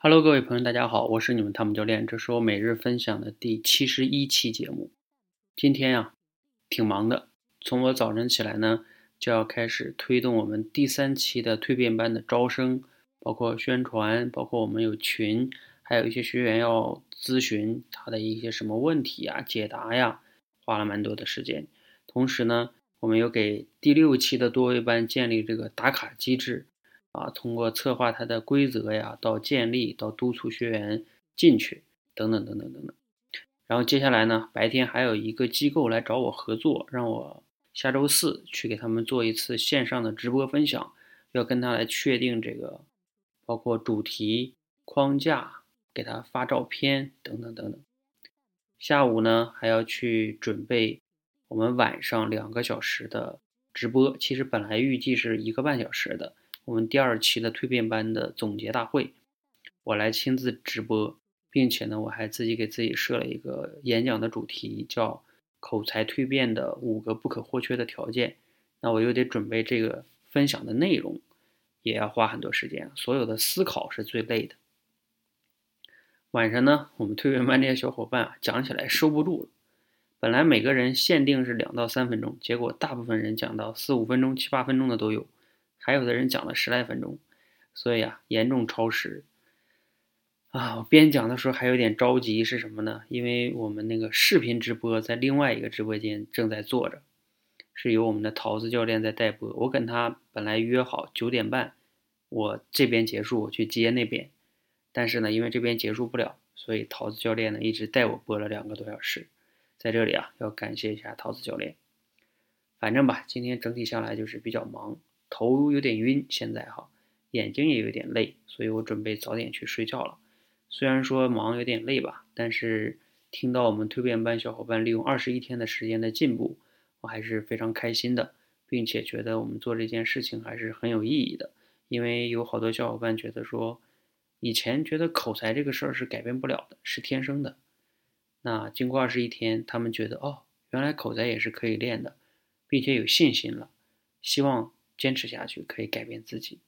Hello，各位朋友，大家好，我是你们汤姆教练，这是我每日分享的第七十一期节目。今天呀，挺忙的，从我早晨起来呢，就要开始推动我们第三期的蜕变班的招生，包括宣传，包括我们有群，还有一些学员要咨询他的一些什么问题啊，解答呀，花了蛮多的时间。同时呢，我们又给第六期的多维班建立这个打卡机制。啊，通过策划它的规则呀，到建立，到督促学员进去，等等等等等等。然后接下来呢，白天还有一个机构来找我合作，让我下周四去给他们做一次线上的直播分享，要跟他来确定这个，包括主题框架，给他发照片等等等等。下午呢，还要去准备我们晚上两个小时的直播，其实本来预计是一个半小时的。我们第二期的蜕变班的总结大会，我来亲自直播，并且呢，我还自己给自己设了一个演讲的主题，叫“口才蜕变的五个不可或缺的条件”。那我又得准备这个分享的内容，也要花很多时间，所有的思考是最累的。晚上呢，我们蜕变班这些小伙伴啊，讲起来收不住了。本来每个人限定是两到三分钟，结果大部分人讲到四五分钟、七八分钟的都有。还有的人讲了十来分钟，所以啊，严重超时啊！我边讲的时候还有点着急，是什么呢？因为我们那个视频直播在另外一个直播间正在做着，是由我们的桃子教练在带播。我跟他本来约好九点半，我这边结束，我去接那边。但是呢，因为这边结束不了，所以桃子教练呢一直带我播了两个多小时。在这里啊，要感谢一下桃子教练。反正吧，今天整体下来就是比较忙。头有点晕，现在哈，眼睛也有点累，所以我准备早点去睡觉了。虽然说忙有点累吧，但是听到我们蜕变班小伙伴利用二十一天的时间的进步，我还是非常开心的，并且觉得我们做这件事情还是很有意义的。因为有好多小伙伴觉得说，以前觉得口才这个事儿是改变不了的，是天生的。那经过二十一天，他们觉得哦，原来口才也是可以练的，并且有信心了，希望。坚持下去可以改变自己，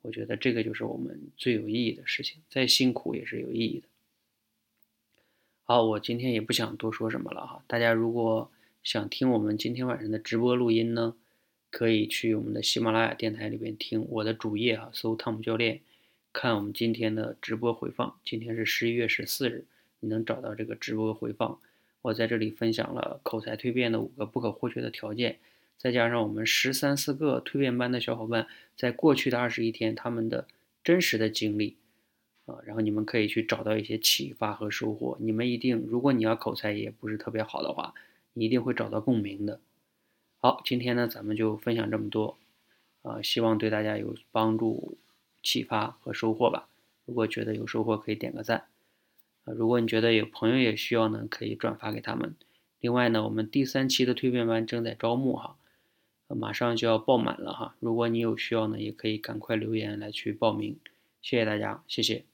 我觉得这个就是我们最有意义的事情。再辛苦也是有意义的。好，我今天也不想多说什么了哈。大家如果想听我们今天晚上的直播录音呢，可以去我们的喜马拉雅电台里边听我的主页哈，搜汤姆教练，看我们今天的直播回放。今天是十一月十四日，你能找到这个直播回放。我在这里分享了口才蜕变的五个不可或缺的条件。再加上我们十三四个蜕变班的小伙伴，在过去的二十一天，他们的真实的经历，啊，然后你们可以去找到一些启发和收获。你们一定，如果你要口才也不是特别好的话，你一定会找到共鸣的。好，今天呢，咱们就分享这么多，啊，希望对大家有帮助、启发和收获吧。如果觉得有收获，可以点个赞，啊，如果你觉得有朋友也需要呢，可以转发给他们。另外呢，我们第三期的蜕变班正在招募哈。马上就要报满了哈，如果你有需要呢，也可以赶快留言来去报名，谢谢大家，谢谢。